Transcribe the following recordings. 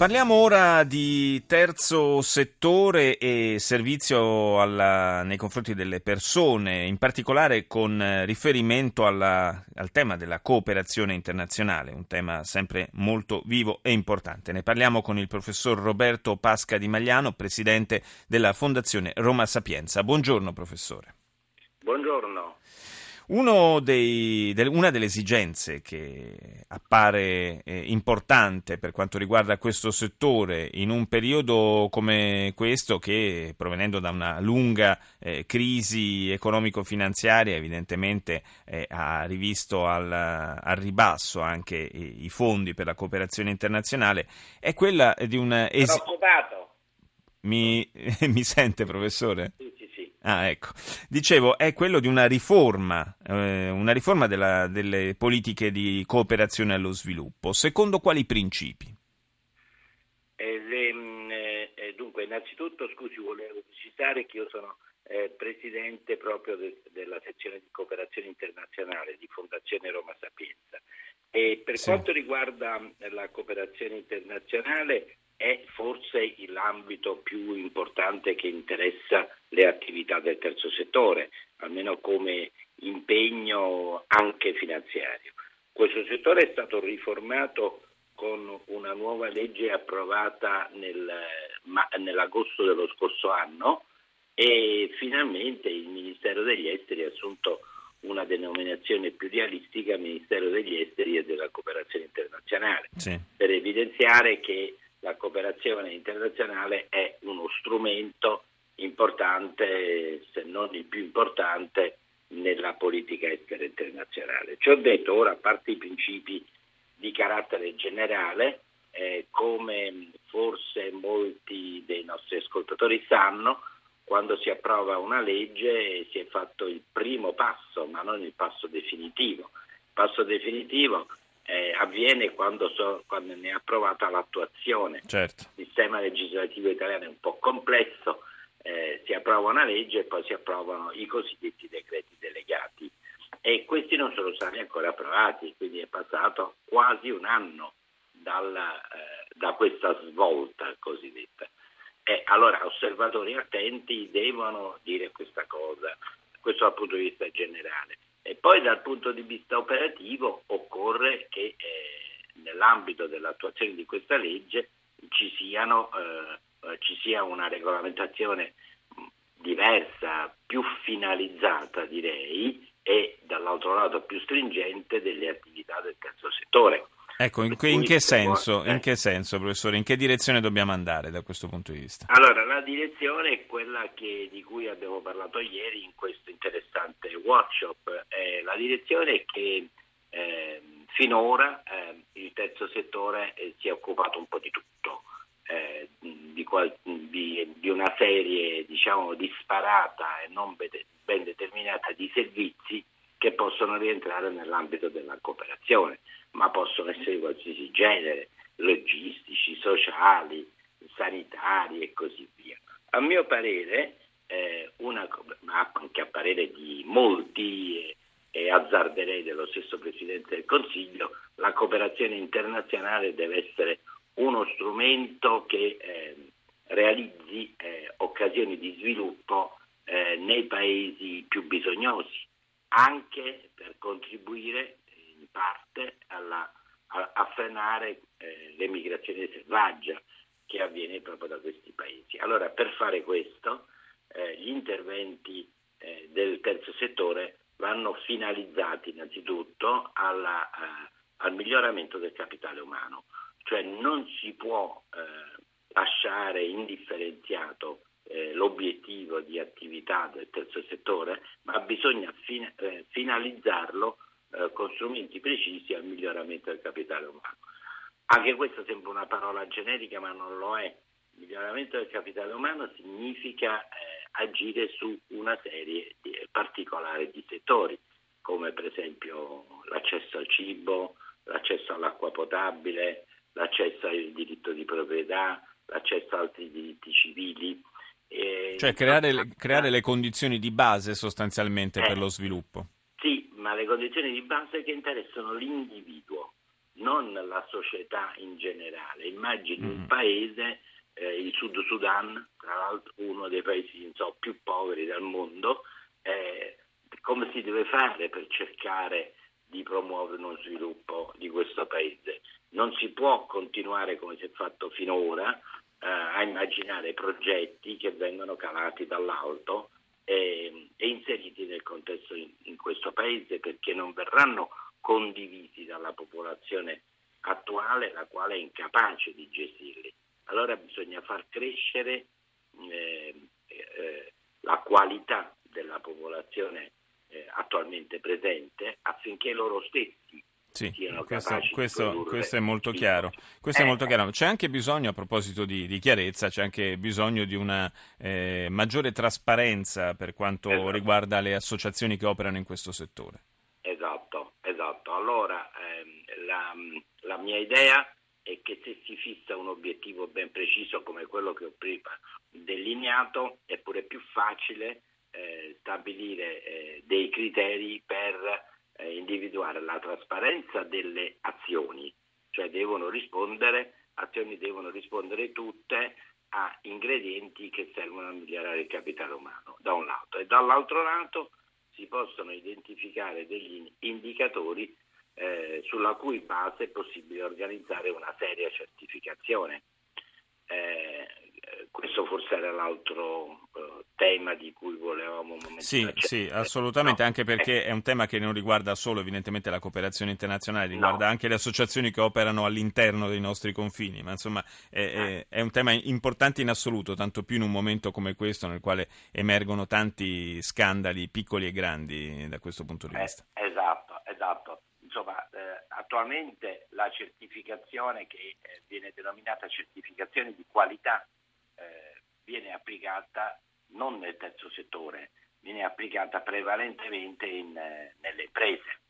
Parliamo ora di terzo settore e servizio alla, nei confronti delle persone, in particolare con eh, riferimento alla, al tema della cooperazione internazionale, un tema sempre molto vivo e importante. Ne parliamo con il professor Roberto Pasca di Magliano, presidente della Fondazione Roma Sapienza. Buongiorno professore. Dei, del, una delle esigenze che appare eh, importante per quanto riguarda questo settore in un periodo come questo che provenendo da una lunga eh, crisi economico-finanziaria evidentemente eh, ha rivisto al, al ribasso anche i, i, fondi per la cooperazione internazionale è quella di un... Es- mi, mi sente professore? Sì. Ah, ecco. Dicevo, è quello di una riforma, eh, una riforma della, delle politiche di cooperazione allo sviluppo. Secondo quali principi? Eh, le, mm, eh, dunque, innanzitutto, scusi, volevo precisare che io sono eh, presidente proprio de, della sezione di cooperazione internazionale di Fondazione Roma Sapienza. E per sì. quanto riguarda la cooperazione internazionale, è forse l'ambito più importante che interessa le attività del terzo settore, almeno come impegno anche finanziario. Questo settore è stato riformato con una nuova legge approvata nel, ma, nell'agosto dello scorso anno e finalmente il Ministero degli Esteri ha assunto una denominazione più realistica Ministero degli Esteri e della Cooperazione Internazionale, sì. per evidenziare che la cooperazione internazionale è uno strumento importante, se non il più importante, nella politica estera internazionale. Ci ho detto ora, a parte i principi di carattere generale, eh, come forse molti dei nostri ascoltatori sanno, quando si approva una legge si è fatto il primo passo, ma non il passo definitivo. Il passo definitivo eh, avviene quando, so, quando, ne è approvata l'attuazione. Certo. Il sistema legislativo italiano è un po' complesso, eh, si approva una legge e poi si approvano i cosiddetti decreti delegati e questi non sono stati ancora approvati, quindi è passato quasi un anno dalla, eh, da questa svolta cosiddetta. E allora osservatori attenti devono dire questa cosa, questo dal punto di vista generale. E poi dal punto di vista operativo occorre che eh, nell'ambito dell'attuazione di questa legge ci, siano, eh, ci sia una regolamentazione diversa, più finalizzata direi, e dall'altro lato più stringente delle attività del terzo settore. Ecco, in, in, che senso, in, che senso, professore? In che direzione dobbiamo andare da questo punto di vista? Allora, la direzione è quella che, di cui abbiamo parlato ieri in questo interessante workshop. Eh, la direzione è che eh, finora eh, il terzo settore eh, si è occupato un po' di tutto, eh, di, qual, di, di, una serie diciamo disparata e non ben determinata di servizi che possono rientrare nell'ambito della cooperazione ma possono essere di qualsiasi genere, logistici, sociali, sanitari e così via. A mio parere, eh, una, ma anche a parere di molti e, e azzarderei dello stesso Presidente del Consiglio, la cooperazione internazionale deve essere uno strumento che eh, realizzi eh, occasioni di sviluppo eh, nei paesi più bisognosi, anche per contribuire parte alla, a, a, frenare eh, l'emigrazione selvaggia che avviene proprio da questi paesi. Allora, per fare questo, eh, gli interventi eh, del terzo settore vanno finalizzati innanzitutto alla, eh, al miglioramento del capitale umano, cioè non si può eh, lasciare indifferenziato eh, l'obiettivo di attività del terzo settore, ma bisogna fin- finalizzarlo eh, con strumenti precisi al miglioramento del capitale umano. Anche questa sembra una parola generica, ma non lo è. Il miglioramento del capitale umano significa eh, agire su una serie di, particolare di settori, come per esempio l'accesso al cibo, l'accesso all'acqua potabile, l'accesso al diritto di proprietà, l'accesso ad altri diritti civili. Eh, cioè creare, creare, le condizioni di base sostanzialmente eh, per lo sviluppo. Sì, ma le condizioni di base che interessano l'individuo, non la società in generale. Immagini mm. un paese, eh, il Sud Sudan, tra l'altro uno dei paesi so, più poveri del mondo, eh, come si deve fare per cercare di promuovere uno sviluppo di questo paese? Non si può continuare come si è fatto finora eh, a immaginare progetti che vengono calati dall'alto e, e inseriti nel contesto in, in questo paese perché non verranno condivisi dalla popolazione attuale, la quale è incapace di gestirli. Allora bisogna far crescere eh, eh, la qualità della popolazione eh, attualmente presente affinché loro stessi sì, questo, questo, questo, è molto chiaro. Questo è molto chiaro. C'è anche bisogno, a proposito di, di chiarezza, c'è anche bisogno di una eh, maggiore trasparenza per quanto esatto. riguarda le associazioni che operano in questo settore. Esatto, esatto. Allora, ehm, la, la mia idea è che se si fissa un obiettivo ben preciso come quello che ho prima delineato, è pure più facile eh, stabilire eh, dei criteri per eh, individuare la trasparenza delle azioni, cioè devono rispondere, azioni devono rispondere tutte a ingredienti che servono a migliorare il capitale umano, da un lato, e dall'altro lato si possono identificare degli indicatori eh, sulla cui base è possibile organizzare una seria certificazione. Eh, questo forse era l'altro uh, tema di cui volevamo Sì, sì, assolutamente, no. anche perché è un tema che non riguarda solo evidentemente la cooperazione internazionale, riguarda no. anche le associazioni che operano all'interno dei nostri confini, ma insomma è, è, è, un tema importante in assoluto, tanto più in un momento come questo nel quale emergono tanti scandali piccoli e grandi da questo punto di eh, vista. esatto, esatto. Insomma, eh, attualmente la certificazione che eh, viene denominata certificazione di qualità eh, viene applicata non nel terzo settore, viene applicata prevalentemente in, eh, nelle imprese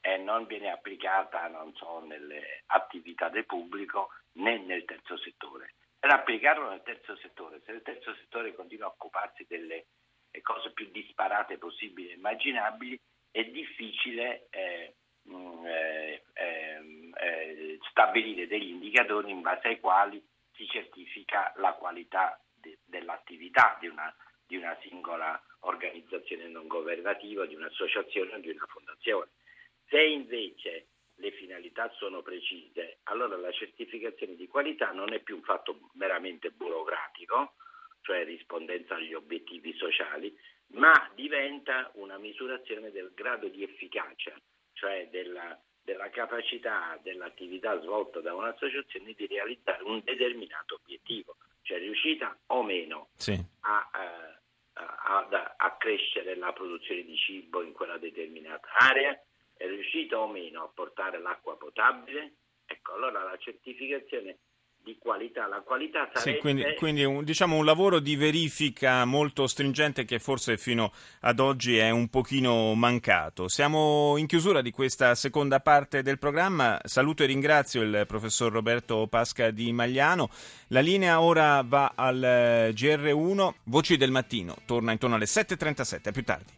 e non viene applicata non so, nelle attività del pubblico né nel terzo settore. Per applicarlo nel terzo settore, se il terzo settore continua a occuparsi delle eh, cose più disparate possibili e immaginabili, è difficile eh, mh, mm, eh, ehm, eh, stabilire degli indicatori in base ai quali si certifica la qualità de, dell'attività di una, di una singola organizzazione non governativa, di un'associazione o di una fondazione. Se invece le finalità sono precise, allora la certificazione di qualità non è più un fatto meramente burocratico, cioè rispondenza agli obiettivi sociali, ma diventa una misurazione del grado di efficacia, cioè della della capacità dell'attività svolta da un'associazione di realizzare un determinato obiettivo, cioè riuscita o meno sì. a, eh, a, a, a, crescere la produzione di cibo in quella determinata area, è riuscita o meno a portare l'acqua potabile, ecco allora la certificazione di qualità. La qualità sarebbe... Sì, quindi, quindi un, diciamo un lavoro di verifica molto stringente che forse fino ad oggi è un pochino mancato. Siamo in chiusura di questa seconda parte del programma. Saluto e ringrazio il professor Roberto Pasca di Magliano. La linea ora va al GR1. Voci del mattino. Torna intorno alle 7.37. A più tardi.